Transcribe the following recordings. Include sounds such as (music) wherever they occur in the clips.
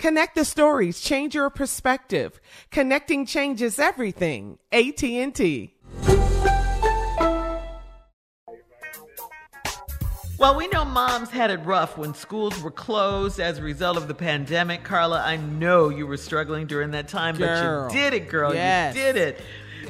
Connect the stories, change your perspective. Connecting changes everything. AT&T. Well, we know moms had it rough when schools were closed as a result of the pandemic. Carla, I know you were struggling during that time, Girl. but you did it, girl. Yes. You did it.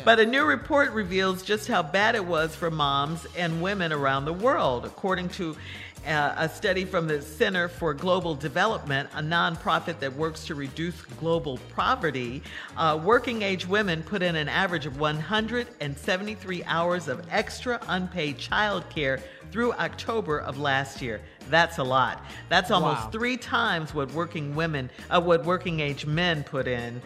But a new report reveals just how bad it was for moms and women around the world. According to uh, a study from the Center for Global Development, a nonprofit that works to reduce global poverty, uh, working age women put in an average of 173 hours of extra unpaid childcare through October of last year. That's a lot. That's almost Wow. three times what working women, uh, what working age men put in.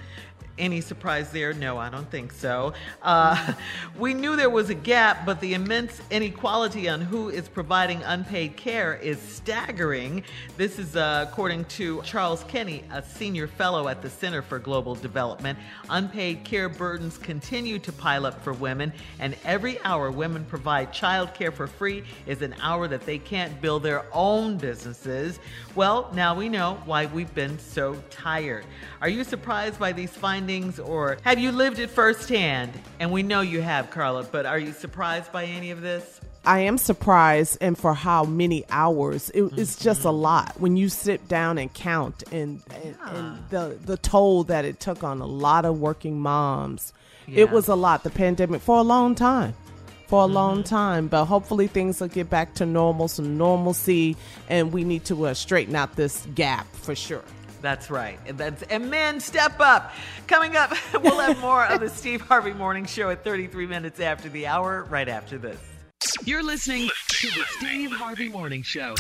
Any surprise there? No, I don't think so. Uh, (laughs) we knew there was a gap, but the immense inequality on who is providing unpaid care is staggering. This is uh, according to Charles Kenny, a senior fellow at the Center for Global Development. Unpaid care burdens continue to pile up for women, and every hour women provide child care for free is an hour that they can't build their own businesses. Well, now we know why we've been so tired. Are you surprised by these findings, or have you lived it firsthand? And we know you have, Carla, but are you surprised by any of this? I am surprised and for how many hours. It, It's just a lot when you sit down and count and, and, and the, the toll that it took on a lot of working moms. Yeah. It was a lot, the pandemic, for a long time. For a long time, but hopefully things will get back to normal, some normalcy, and we need to uh, straighten out this gap for sure. That's right. And that's and men step up. Coming up, (laughs) we'll have more of the (laughs) Steve Harvey Morning Show at 33 minutes after the hour, right after this. You're listening to the Steve Harvey Morning Show.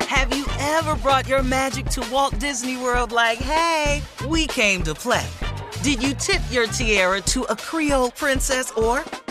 Have you ever brought your magic to Walt Disney World like, hey, we came to play? Did you tip your tiara to a Creole princess or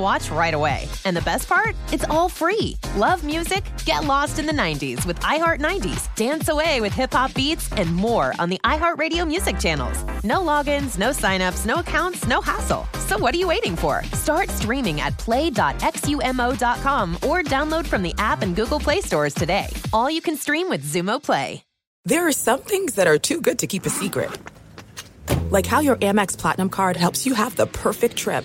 watch right away. And the best part? It's all free. Love music? Get lost in the 90s with iHeart 90s, dance away with hip hop beats, and more on the iHeartRadio music channels. No logins, no signups, no accounts, no hassle. So what are you waiting for? Start streaming at play.xumo.com or download from the app and Google Play stores today. All you can stream with Xumo Play. There are some things that are too good to keep a secret. Like how your Amex Platinum card helps you have the perfect trip.